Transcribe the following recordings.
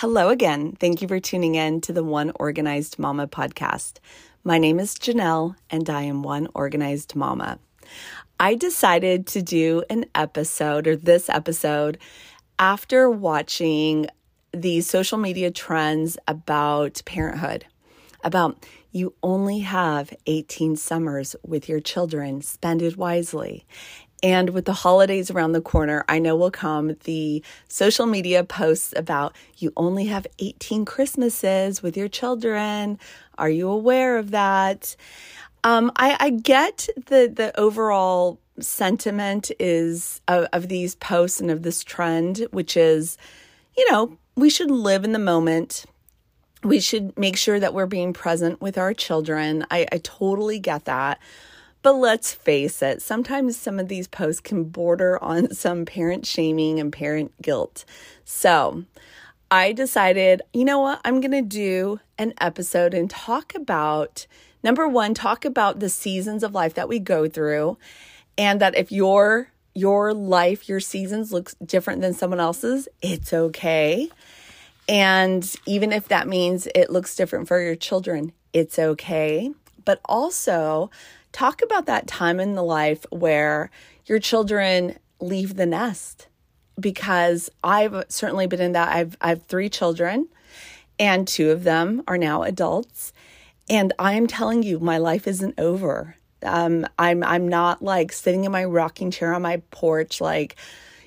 Hello again. Thank you for tuning in to the One Organized Mama podcast. My name is Janelle, and I am One Organized Mama. I decided to do an episode or this episode after watching the social media trends about parenthood, about you only have 18 summers with your children, spend it wisely. And with the holidays around the corner, I know will come the social media posts about you only have 18 Christmases with your children. Are you aware of that? Um, I, I get the the overall sentiment is of, of these posts and of this trend, which is, you know, we should live in the moment. We should make sure that we're being present with our children. I, I totally get that. But let's face it, sometimes some of these posts can border on some parent shaming and parent guilt. So I decided, you know what, I'm going to do an episode and talk about number one, talk about the seasons of life that we go through, and that if your your life, your seasons looks different than someone else's, it's okay. And even if that means it looks different for your children, it's okay. But also, talk about that time in the life where your children leave the nest because I've certainly been in that. I've I have three children and two of them are now adults. And I'm telling you, my life isn't over. Um, I'm I'm not like sitting in my rocking chair on my porch, like,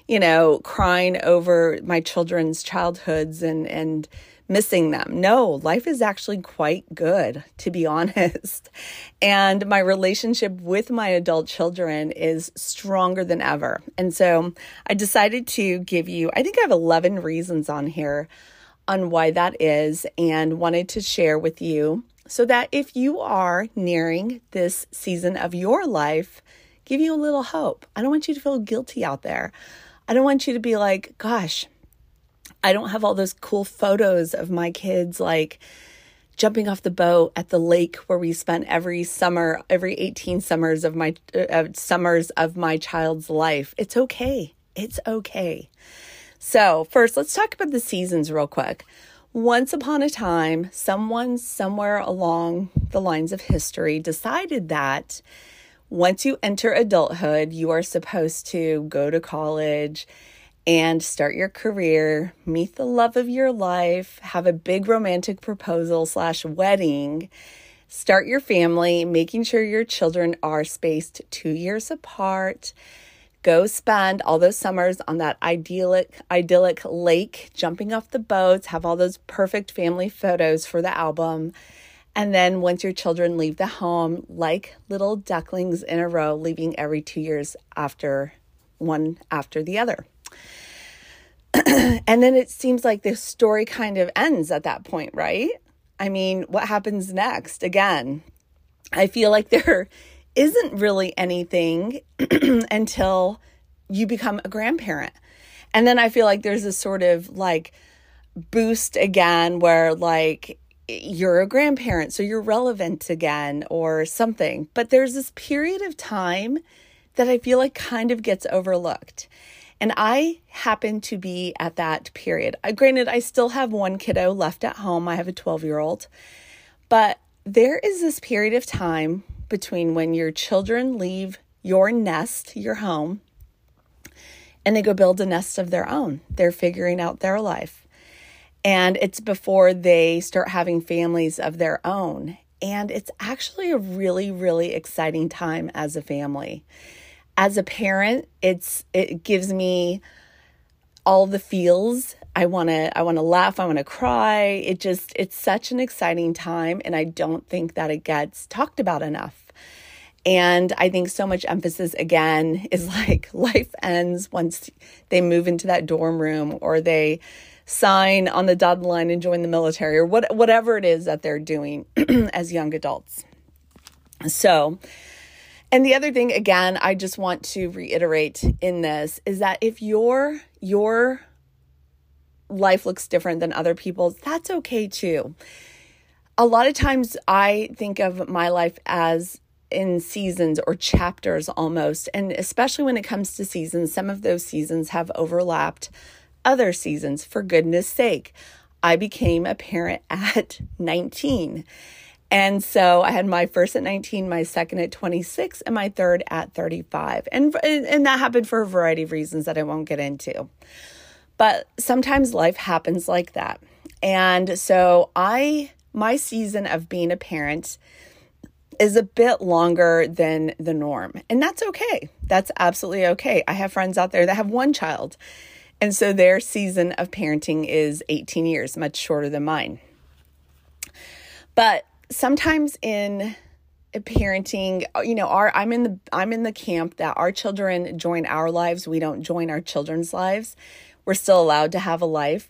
you know, crying over my children's childhoods and and missing them. No, life is actually quite good, to be honest. And my relationship with my adult children is stronger than ever. And so I decided to give you, I think I have 11 reasons on here on why that is, and wanted to share with you so that if you are nearing this season of your life, give you a little hope. I don't want you to feel guilty out there. I don't want you to be like, gosh, I don't have all those cool photos of my kids like jumping off the boat at the lake where we spent every summer, every 18 summers of my uh, summers of my child's life. It's okay. It's okay. So, first, let's talk about the seasons real quick. Once upon a time, someone somewhere along the lines of history decided that once you enter adulthood, you are supposed to go to college and start your career, meet the love of your life, have a big romantic proposal slash wedding, start your family, making sure your children are spaced two years apart. Go spend all those summers on that idyllic, idyllic lake, jumping off the boats, have all those perfect family photos for the album. And then once your children leave the home, like little ducklings in a row, leaving every two years after one after the other. and then it seems like the story kind of ends at that point, right? I mean, what happens next? Again, I feel like there isn't really anything until you become a grandparent. And then I feel like there's this sort of like boost again where like you're a grandparent, so you're relevant again or something. But there's this period of time that I feel like kind of gets overlooked. And I happen to be at that period. I, granted, I still have one kiddo left at home. I have a 12 year old. But there is this period of time between when your children leave your nest, your home, and they go build a nest of their own. They're figuring out their life. And it's before they start having families of their own. And it's actually a really, really exciting time as a family as a parent, it's it gives me all the feels. I want to I want to laugh, I want to cry. It just it's such an exciting time and I don't think that it gets talked about enough. And I think so much emphasis again is like life ends once they move into that dorm room or they sign on the dotted line and join the military or what, whatever it is that they're doing as young adults. So, and the other thing again, I just want to reiterate in this is that if your your life looks different than other people's, that's okay too. A lot of times I think of my life as in seasons or chapters almost. And especially when it comes to seasons, some of those seasons have overlapped other seasons. For goodness sake, I became a parent at 19. And so I had my first at 19, my second at 26, and my third at 35. And, and that happened for a variety of reasons that I won't get into. But sometimes life happens like that. And so I, my season of being a parent is a bit longer than the norm. And that's okay. That's absolutely okay. I have friends out there that have one child. And so their season of parenting is 18 years, much shorter than mine. But sometimes in parenting you know our i'm in the i'm in the camp that our children join our lives. We don't join our children's lives. We're still allowed to have a life.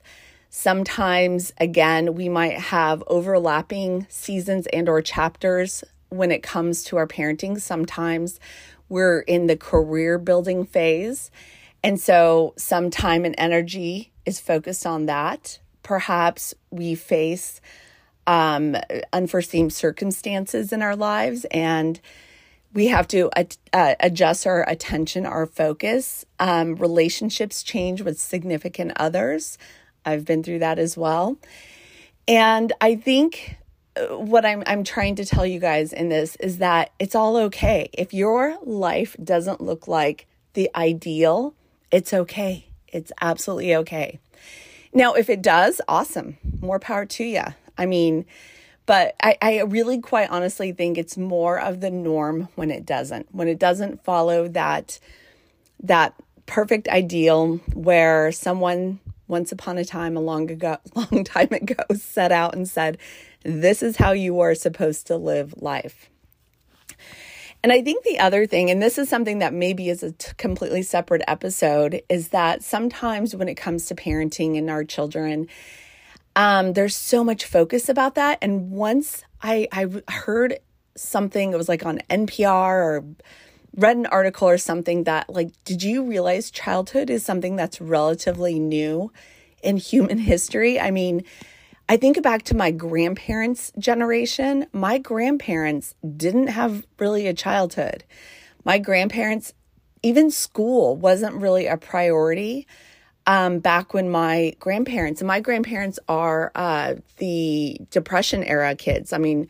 Sometimes again we might have overlapping seasons and or chapters when it comes to our parenting. Sometimes we're in the career building phase. And so some time and energy is focused on that. Perhaps we face um, unforeseen circumstances in our lives and we have to uh, adjust our attention, our focus. Um, relationships change with significant others. I've been through that as well. And I think uh, what I'm I'm trying to tell you guys in this is that it's all okay. If your life doesn't look like the ideal, it's okay. It's absolutely okay. Now, if it does, awesome. More power to you. I mean, but I, I really quite honestly think it's more of the norm when it doesn't. When it doesn't follow that that perfect ideal where someone once upon a time a long ago long time ago set out and said, This is how you are supposed to live life. And I think the other thing, and this is something that maybe is a t- completely separate episode, is that sometimes when it comes to parenting and our children, um, there's so much focus about that. And once I, I heard something, it was like on NPR or read an article or something that, like, did you realize childhood is something that's relatively new in human history? I mean, I think back to my grandparents' generation. My grandparents didn't have really a childhood. My grandparents, even school wasn't really a priority um, back when my grandparents, and my grandparents are uh, the Depression era kids. I mean,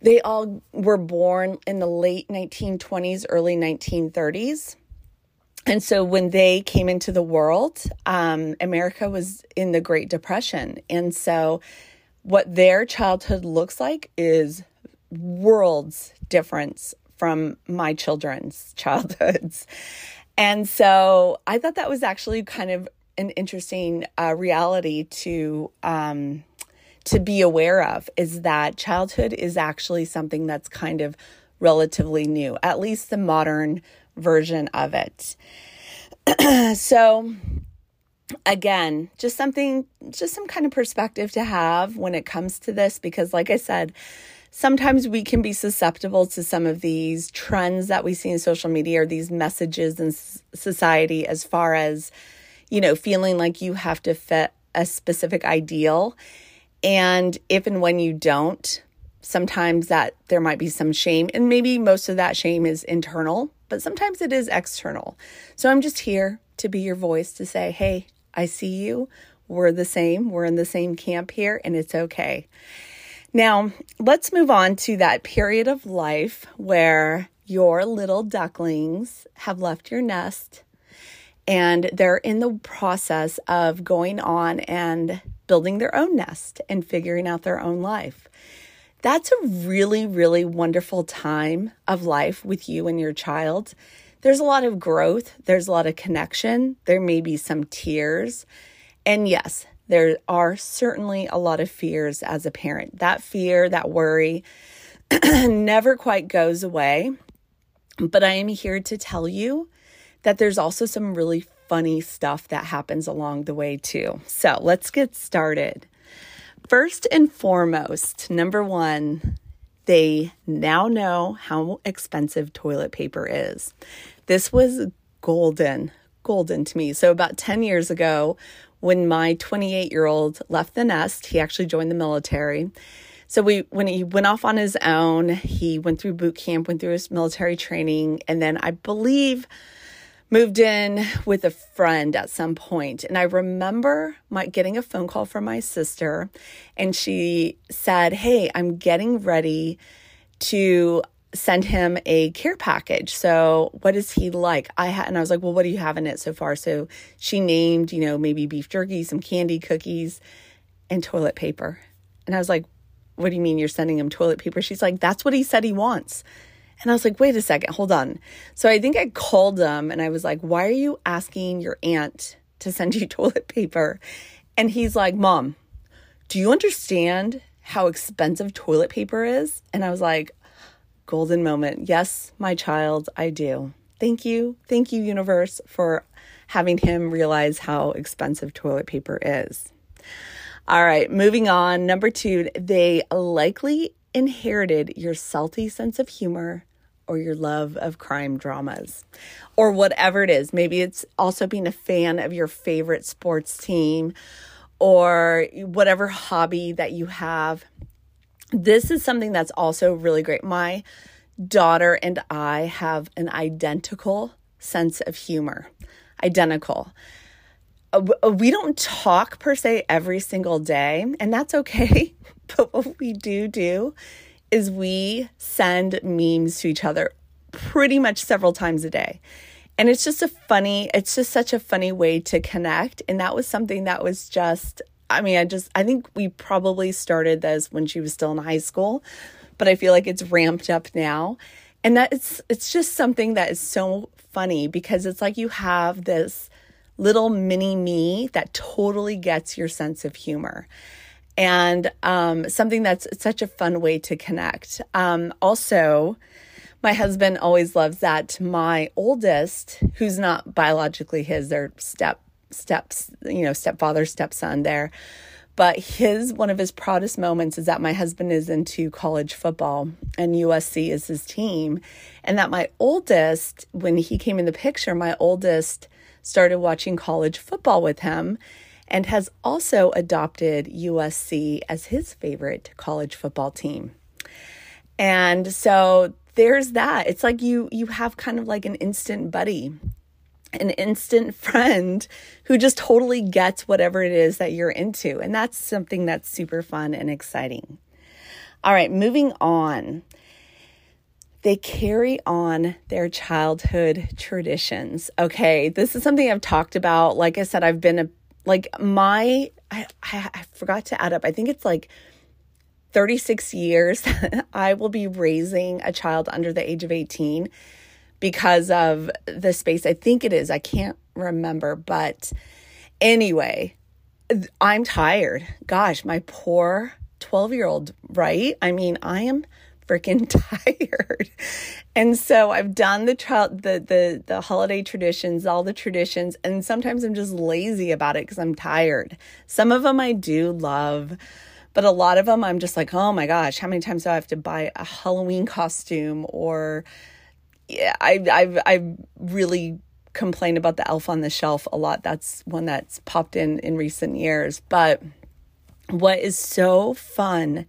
they all were born in the late 1920s, early 1930s. And so when they came into the world, um, America was in the Great Depression. And so what their childhood looks like is worlds difference from my children's childhoods. And so I thought that was actually kind of an interesting uh, reality to um, to be aware of is that childhood is actually something that's kind of relatively new, at least the modern version of it. so again, just something, just some kind of perspective to have when it comes to this, because like I said, sometimes we can be susceptible to some of these trends that we see in social media or these messages in society as far as, you know, feeling like you have to fit a specific ideal. And if and when you don't, sometimes that there might be some shame, and maybe most of that shame is internal, but sometimes it is external. So I'm just here to be your voice to say, hey, I see you. We're the same. We're in the same camp here, and it's okay. Now, let's move on to that period of life where your little ducklings have left your nest and they're in the process of going on and building their own nest and figuring out their own life. That's a really, really wonderful time of life with you and your child. There's a lot of growth, there's a lot of connection, there may be some tears. And yes, there are certainly a lot of fears as a parent. That fear, that worry never quite goes away. But I am here to tell you that there's also some really funny stuff that happens along the way, too. So let's get started. First and foremost, number one, they now know how expensive toilet paper is. This was golden, golden to me. So, about 10 years ago, when my 28 year old left the nest, he actually joined the military. So we when he went off on his own, he went through boot camp, went through his military training, and then I believe moved in with a friend at some point and i remember my getting a phone call from my sister and she said hey i'm getting ready to send him a care package so what is he like i had and i was like well what do you have in it so far so she named you know maybe beef jerky some candy cookies and toilet paper and i was like what do you mean you're sending him toilet paper she's like that's what he said he wants and I was like, wait a second, hold on. So I think I called them and I was like, why are you asking your aunt to send you toilet paper? And he's like, Mom, do you understand how expensive toilet paper is? And I was like, golden moment. Yes, my child, I do. Thank you. Thank you, universe, for having him realize how expensive toilet paper is. All right, moving on. Number two, they likely inherited your salty sense of humor or your love of crime dramas or whatever it is. Maybe it's also being a fan of your favorite sports team or whatever hobby that you have. This is something that's also really great. My daughter and I have an identical sense of humor. Identical. Uh, uh, we don't talk per se every single day, and that's okay. But what we do do is we send memes to each other pretty much several times a day. And it's just a funny, it's just such a funny way to connect. And that was something that was just, I mean, I just, I think we probably started this when she was still in high school, but I feel like it's ramped up now. And that it's, it's just something that is so funny because it's like you have this little mini me that totally gets your sense of humor and um, something that's such a fun way to connect. Um, also, my husband always loves that my oldest, who's not biologically his, their step steps, you know, stepfather, stepson there. But his one of his proudest moments is that my husband is into college football and USC is his team. And that my oldest, when he came in the picture, my oldest started watching college football with him and has also adopted USC as his favorite college football team. And so there's that. It's like you you have kind of like an instant buddy, an instant friend who just totally gets whatever it is that you're into. And that's something that's super fun and exciting. All right, moving on. They carry on their childhood traditions. Okay, this is something I've talked about. Like I said, I've been a like my I, I, I forgot to add up. I think it's like 36 years I will be raising a child under the age of 18 because of the space. I think it is. I can't remember, but anyway, I'm tired. Gosh, my poor 12 year old, right? I mean, I am freaking tired. And so I've done the child the the the holiday traditions, all the traditions, and sometimes I'm just lazy about it cuz I'm tired. Some of them I do love, but a lot of them I'm just like, "Oh my gosh, how many times do I have to buy a Halloween costume or yeah, I I've I've really complained about the elf on the shelf a lot. That's one that's popped in in recent years. But what is so fun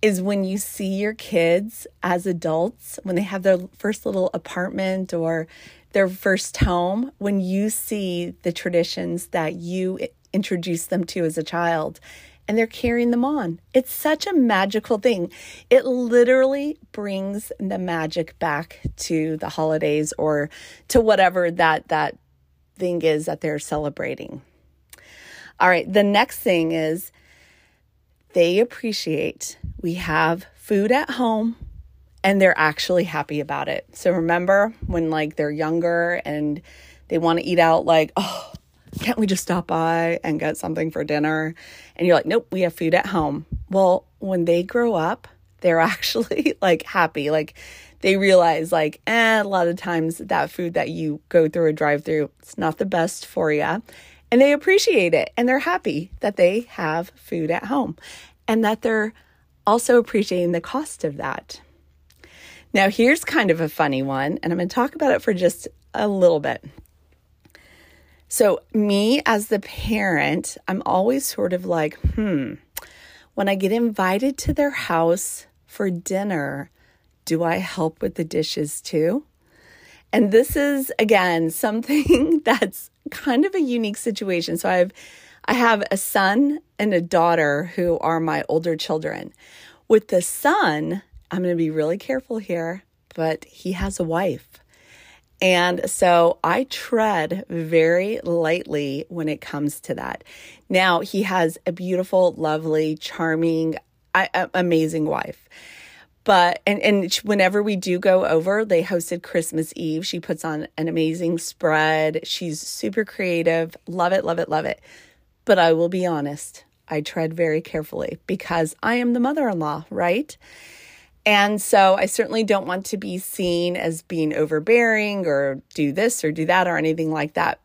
is when you see your kids as adults, when they have their first little apartment or their first home, when you see the traditions that you introduced them to as a child and they're carrying them on. It's such a magical thing. It literally brings the magic back to the holidays or to whatever that that thing is that they're celebrating. All right, the next thing is they appreciate we have food at home and they're actually happy about it. So remember when like they're younger and they want to eat out like, "Oh, can't we just stop by and get something for dinner?" And you're like, "Nope, we have food at home." Well, when they grow up, they're actually like happy. Like they realize like, eh, a lot of times that food that you go through a drive through, it's not the best for you. And they appreciate it and they're happy that they have food at home and that they're also appreciating the cost of that. Now, here's kind of a funny one, and I'm going to talk about it for just a little bit. So, me as the parent, I'm always sort of like, hmm, when I get invited to their house for dinner, do I help with the dishes too? And this is again something that's kind of a unique situation. So I have I have a son and a daughter who are my older children. With the son, I'm going to be really careful here, but he has a wife. And so I tread very lightly when it comes to that. Now, he has a beautiful, lovely, charming, amazing wife. But, and, and whenever we do go over, they hosted Christmas Eve. She puts on an amazing spread. She's super creative. Love it, love it, love it. But I will be honest, I tread very carefully because I am the mother in law, right? And so I certainly don't want to be seen as being overbearing or do this or do that or anything like that.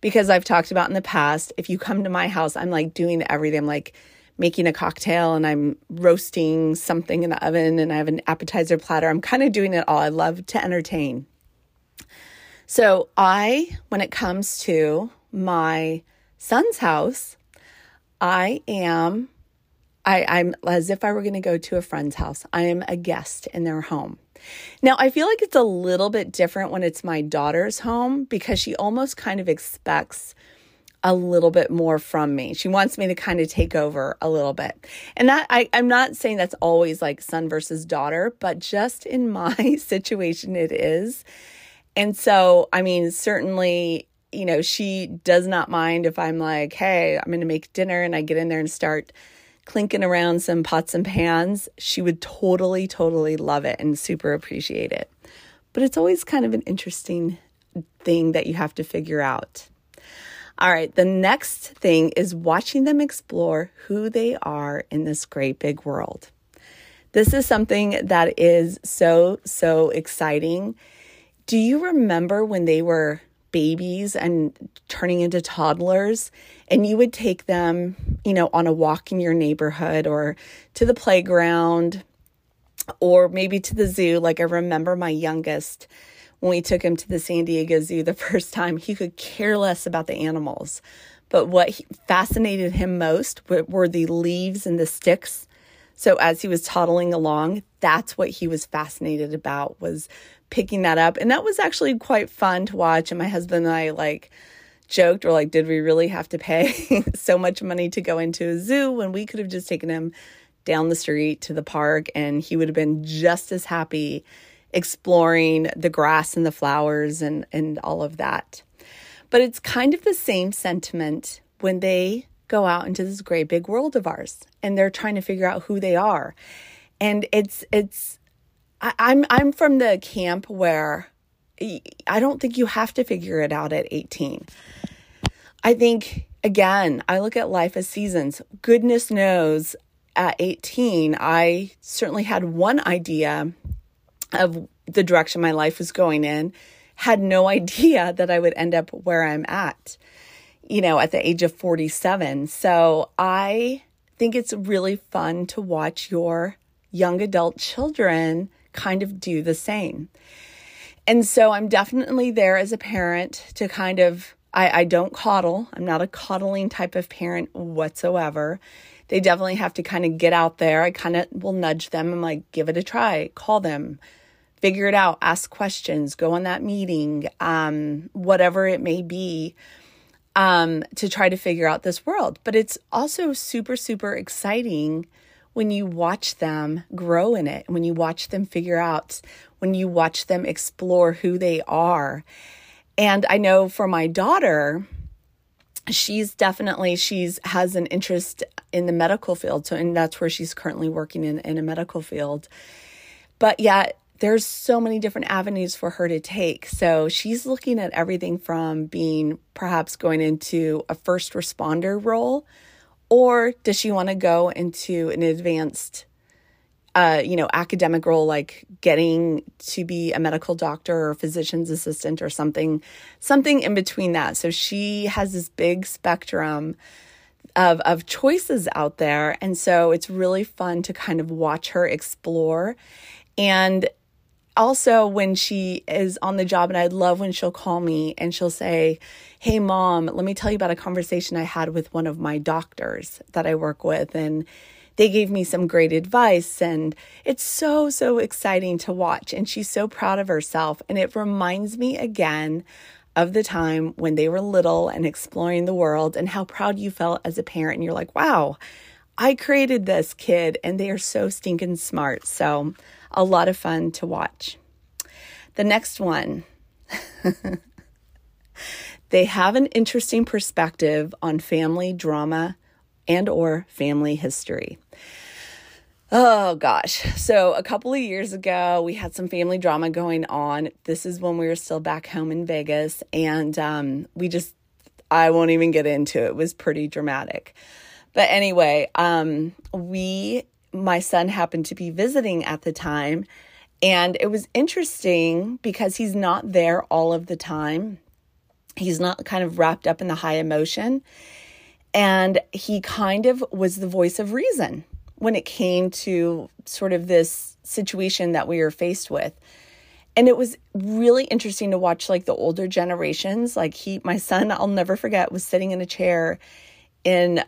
Because I've talked about in the past, if you come to my house, I'm like doing everything. I'm like making a cocktail and I'm roasting something in the oven and I have an appetizer platter. I'm kind of doing it all. I love to entertain. So I, when it comes to my son's house, I am I, I'm as if I were going to go to a friend's house. I am a guest in their home. Now, I feel like it's a little bit different when it's my daughter's home because she almost kind of expects a little bit more from me. She wants me to kind of take over a little bit. And that I, I'm not saying that's always like son versus daughter, but just in my situation, it is. And so, I mean, certainly, you know, she does not mind if I'm like, hey, I'm going to make dinner and I get in there and start clinking around some pots and pans, she would totally, totally love it and super appreciate it. But it's always kind of an interesting thing that you have to figure out. All right, the next thing is watching them explore who they are in this great big world. This is something that is so, so exciting. Do you remember when they were babies and turning into toddlers and you would take them, you know, on a walk in your neighborhood or to the playground or maybe to the zoo. Like I remember my youngest when we took him to the San Diego Zoo the first time, he could care less about the animals. But what fascinated him most were, the leaves and the sticks. So as he was toddling along, that's what he was fascinated about was picking that up. And that was actually quite fun to watch. And my husband and I like joked, or like, did we really have to pay so much money to go into a zoo when we could have just taken him down the street to the park and he would have been just as happy exploring the grass and the flowers and, and all of that. But it's kind of the same sentiment when they go out into this great big world of ours and they're trying to figure out who they are. And it's it's I, I'm I'm from the camp where I don't think you have to figure it out at 18. I think again, I look at life as seasons. Goodness knows at 18, I certainly had one idea of the direction my life was going in, had no idea that I would end up where I'm at, you know, at the age of 47. So I think it's really fun to watch your young adult children kind of do the same. And so I'm definitely there as a parent to kind of, I, I don't coddle. I'm not a coddling type of parent whatsoever. They definitely have to kind of get out there. I kind of will nudge them. I'm like, give it a try, call them, figure it out, ask questions, go on that meeting, um, whatever it may be, um, to try to figure out this world. But it's also super, super exciting when you watch them grow in it, when you watch them figure out, when you watch them explore who they are. And I know for my daughter, she's definitely she's has an interest in the medical field. So and that's where she's currently working in in a medical field. But yet there's so many different avenues for her to take. So she's looking at everything from being perhaps going into a first responder role or does she want to go into an advanced uh, you know, academic role like getting to be a medical doctor or physician's assistant or something, something in between that. So she has this big spectrum of of choices out there, and so it's really fun to kind of watch her explore. And also when she is on the job and I love when she'll call me and she'll say, "Hey mom, let me tell you about a conversation I had with one of my doctors that I work with and they gave me some great advice and it's so so exciting to watch and she's so proud of herself and it reminds me again of the time when they were little and exploring the world and how proud you felt as a parent and you're like, "Wow, I created this kid and they are so stinking smart." So, a lot of fun to watch. The next one. they have an interesting perspective on family drama and or family history. Oh gosh. So, a couple of years ago, we had some family drama going on. This is when we were still back home in Vegas, and um, we just, I won't even get into it. It was pretty dramatic. But anyway, um, we, my son happened to be visiting at the time, and it was interesting because he's not there all of the time. He's not kind of wrapped up in the high emotion. And he kind of was the voice of reason when it came to sort of this situation that we were faced with. And it was really interesting to watch like the older generations. Like he, my son, I'll never forget, was sitting in a chair in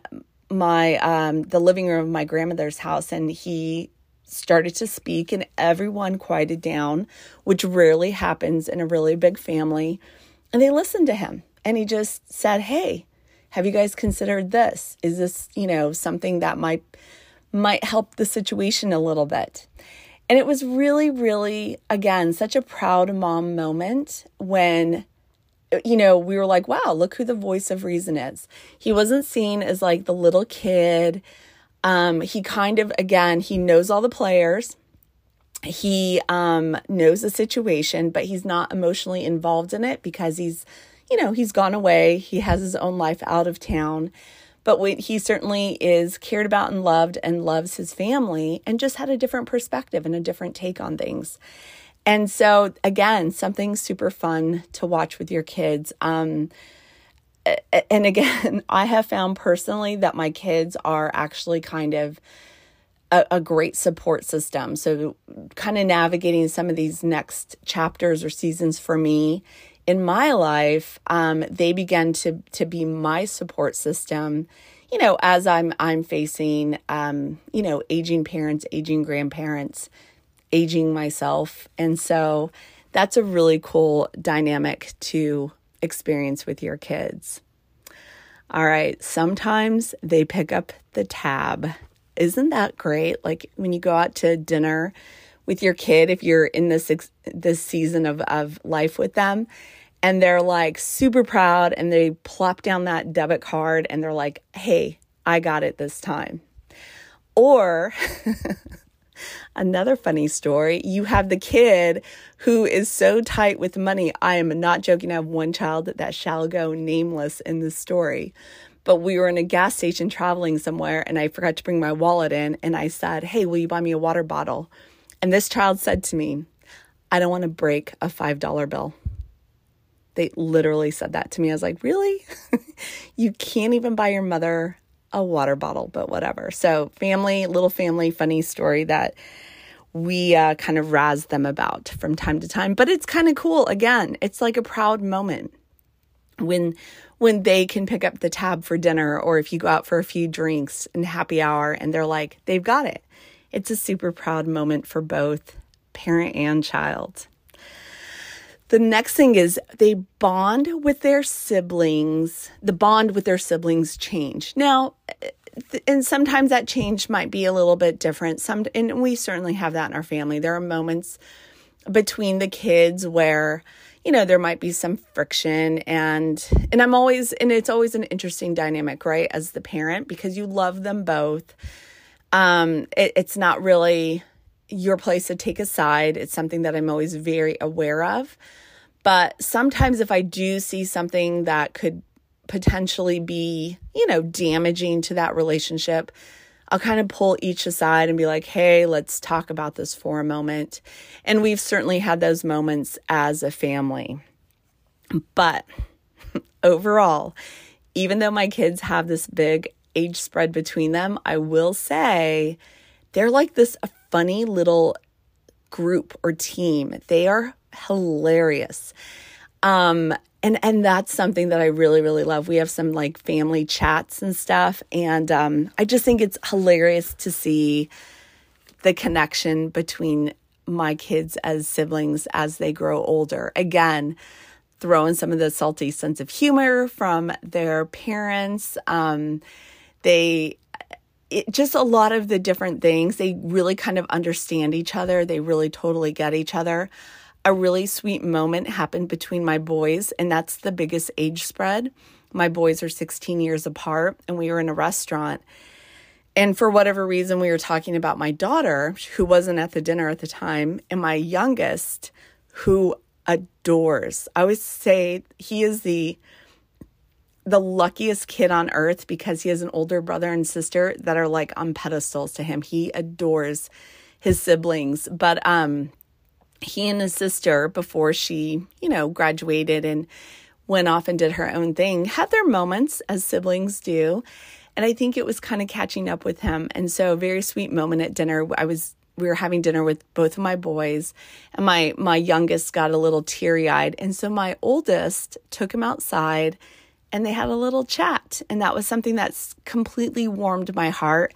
my um the living room of my grandmother's house and he started to speak and everyone quieted down, which rarely happens in a really big family. And they listened to him and he just said, Hey, have you guys considered this? Is this, you know, something that might might help the situation a little bit? And it was really, really, again, such a proud mom moment when, you know, we were like, wow, look who the voice of reason is. He wasn't seen as like the little kid. Um, he kind of, again, he knows all the players. He um, knows the situation, but he's not emotionally involved in it because he's you know, he's gone away, he has his own life out of town. But he certainly is cared about and loved and loves his family and just had a different perspective and a different take on things. And so, again, something super fun to watch with your kids. Um, and again, I have found personally that my kids are actually kind of a, a, great support system. So, kind of navigating some of these next chapters or seasons for me in my life, um, they began to to be my support system. You know, as I'm I'm facing, um, you know, aging parents, aging grandparents, aging myself, and so that's a really cool dynamic to experience with your kids. All right, sometimes they pick up the tab. Isn't that great? Like when you go out to dinner with your kid, if you're in this this season of of life with them, and they're like super proud and they plop down that debit card and they're like, hey, I got it this time. Or another funny story you have the kid who is so tight with money. I am not joking. I have one child that shall go nameless in this story. But we were in a gas station traveling somewhere and I forgot to bring my wallet in. And I said, Hey, will you buy me a water bottle? And this child said to me, I don't want to break a $5 bill. They literally said that to me. I was like, really? you can't even buy your mother a water bottle, but whatever. So, family, little family, funny story that we uh, kind of razz them about from time to time. But it's kind of cool. Again, it's like a proud moment when when they can pick up the tab for dinner or if you go out for a few drinks and happy hour and they're like they've got it it's a super proud moment for both parent and child the next thing is they bond with their siblings. The bond with their siblings change. Now, and sometimes that change might be a little bit different. Some and we certainly have that in our family. There are moments between the kids where you know there might be some friction and and I'm always and it's always an interesting dynamic, right? As the parent because you love them both. Um it, it's not really your place to take a side. It's something that I'm always very aware of. But sometimes if I do see something that could potentially be, you know, damaging to that relationship, I'll kind of pull each aside and be like, hey, let's talk about this for a moment. And we've certainly had those moments as a family. But overall, even though my kids have this big age spread between them, I will say they're like this funny little group or team. They are hilarious. Um, and and that's something that I really really love. We have some like family chats and stuff, and um, I just think it's hilarious to see the connection between my kids as siblings as they grow older. Again, throw in some of the salty sense of humor from their parents. Um, they it, just a lot of the different things. They really kind of understand each other. They really totally get each other. A really sweet moment happened between my boys, and that's the biggest age spread. My boys are 16 years apart, and we were in a restaurant. And for whatever reason, we were talking about my daughter, who wasn't at the dinner at the time, and my youngest, who adores. I always say he is the the luckiest kid on earth because he has an older brother and sister that are like on pedestals to him. He adores his siblings, but um he and his sister before she, you know, graduated and went off and did her own thing, had their moments as siblings do. And I think it was kind of catching up with him. And so, very sweet moment at dinner. I was we were having dinner with both of my boys and my my youngest got a little teary-eyed and so my oldest took him outside and they had a little chat and that was something that's completely warmed my heart.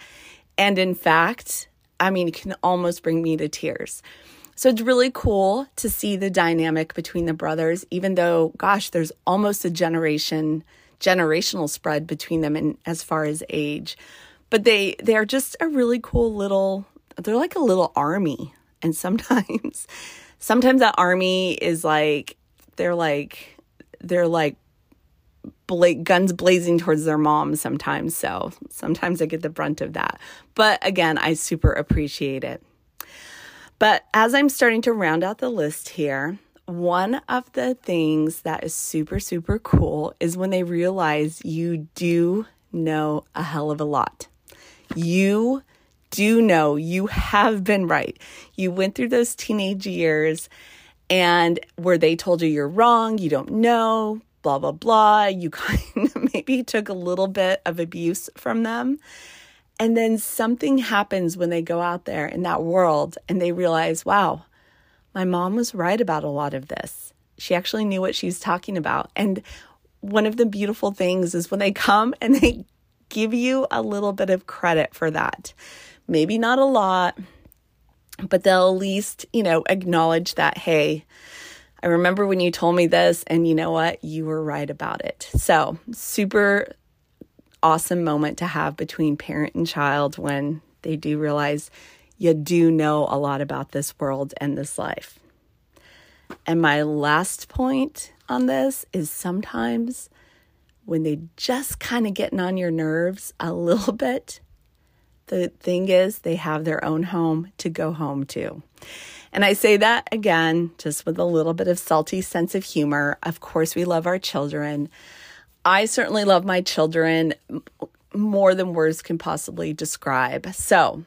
And in fact i mean it can almost bring me to tears. So it's really cool to see the dynamic between the brothers even though gosh there's almost a generation generational spread between them in as far as age. But they they're just a really cool little they're like a little army. And sometimes, sometimes that army is like, they're like, they're like bla- guns blazing towards their moms sometimes. So sometimes I get the brunt of that. But again, I super appreciate it. But as I'm starting to round out the list here, one of the things that is super, super cool is when they realize you do know a hell of a lot. You do know you have been right. You went through those teenage years and where they told you you're wrong, you don't know, blah, blah, blah. You kind of maybe took a little bit of abuse from them. And then something happens when they go out there in that world and they realize, wow, my mom was right about a lot of this. She actually knew what she's talking about. And one of the beautiful things is when they come and they give you a little bit of credit for that maybe not a lot, but they'll at least, you know, acknowledge that, hey, I remember when you told me this, and you know what? You were right about it. So, super awesome moment to have between parent and child when they do realize you do know a lot about this world and this life. And my last point on this is sometimes when they just kind of getting on your nerves a little bit, the thing is, they have their own home to go home to. And I say that again, just with a little bit of salty sense of humor. Of course, we love our children. I certainly love my children more than words can possibly describe. So,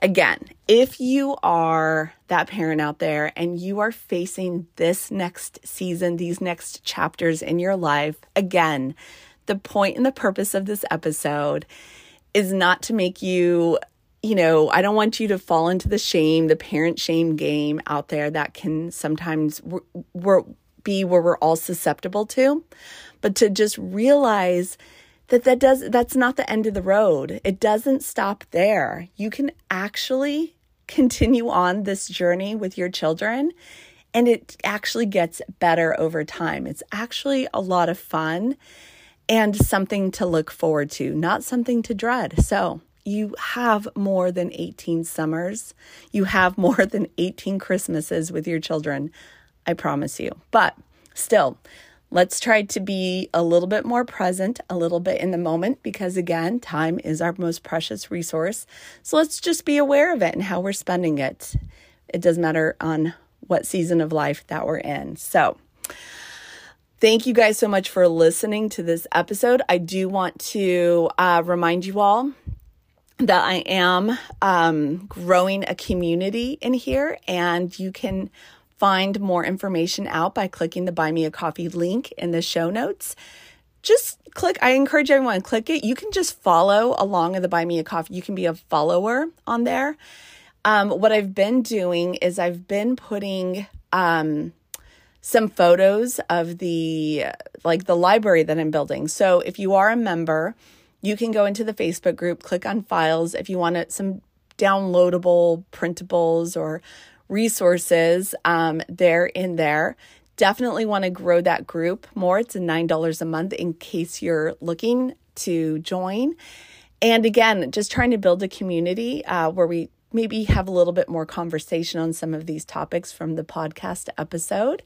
again, if you are that parent out there and you are facing this next season, these next chapters in your life, again, the point and the purpose of this episode is not to make you you know, I don't want you to fall into the shame, the parent shame game out there that can sometimes we're, be where we're all susceptible to, but to just realize that that does that's not the end of the road. It doesn't stop there. You can actually continue on this journey with your children and it actually gets better over time. It's actually a lot of fun and something to look forward to, not something to dread. So, you have more than 18 summers. You have more than 18 Christmases with your children. I promise you. But still, let's try to be a little bit more present, a little bit in the moment, because again, time is our most precious resource. So let's just be aware of it and how we're spending it. It doesn't matter on what season of life that we're in. So, Thank you guys so much for listening to this episode. I do want to uh, remind you all that I am um, growing a community in here, and you can find more information out by clicking the Buy Me a Coffee link in the show notes. Just click, I encourage everyone to click it. You can just follow along in the Buy Me a Coffee. You can be a follower on there. Um, what I've been doing is I've been putting um, some photos of the like the library that I'm building. So if you are a member, you can go into the Facebook group, click on files if you want some downloadable printables or resources. Um, they're in there. Definitely want to grow that group more. It's a $9 a month in case you're looking to join. And again, just trying to build a community uh, where we maybe have a little bit more conversation on some of these topics from the podcast episode.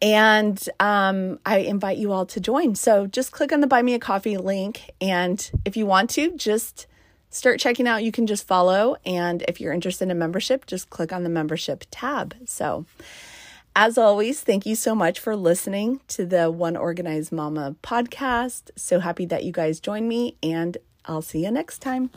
And um, I invite you all to join. So just click on the Buy Me a Coffee link. And if you want to, just start checking out. You can just follow. And if you're interested in membership, just click on the membership tab. So, as always, thank you so much for listening to the One Organized Mama podcast. So happy that you guys joined me, and I'll see you next time.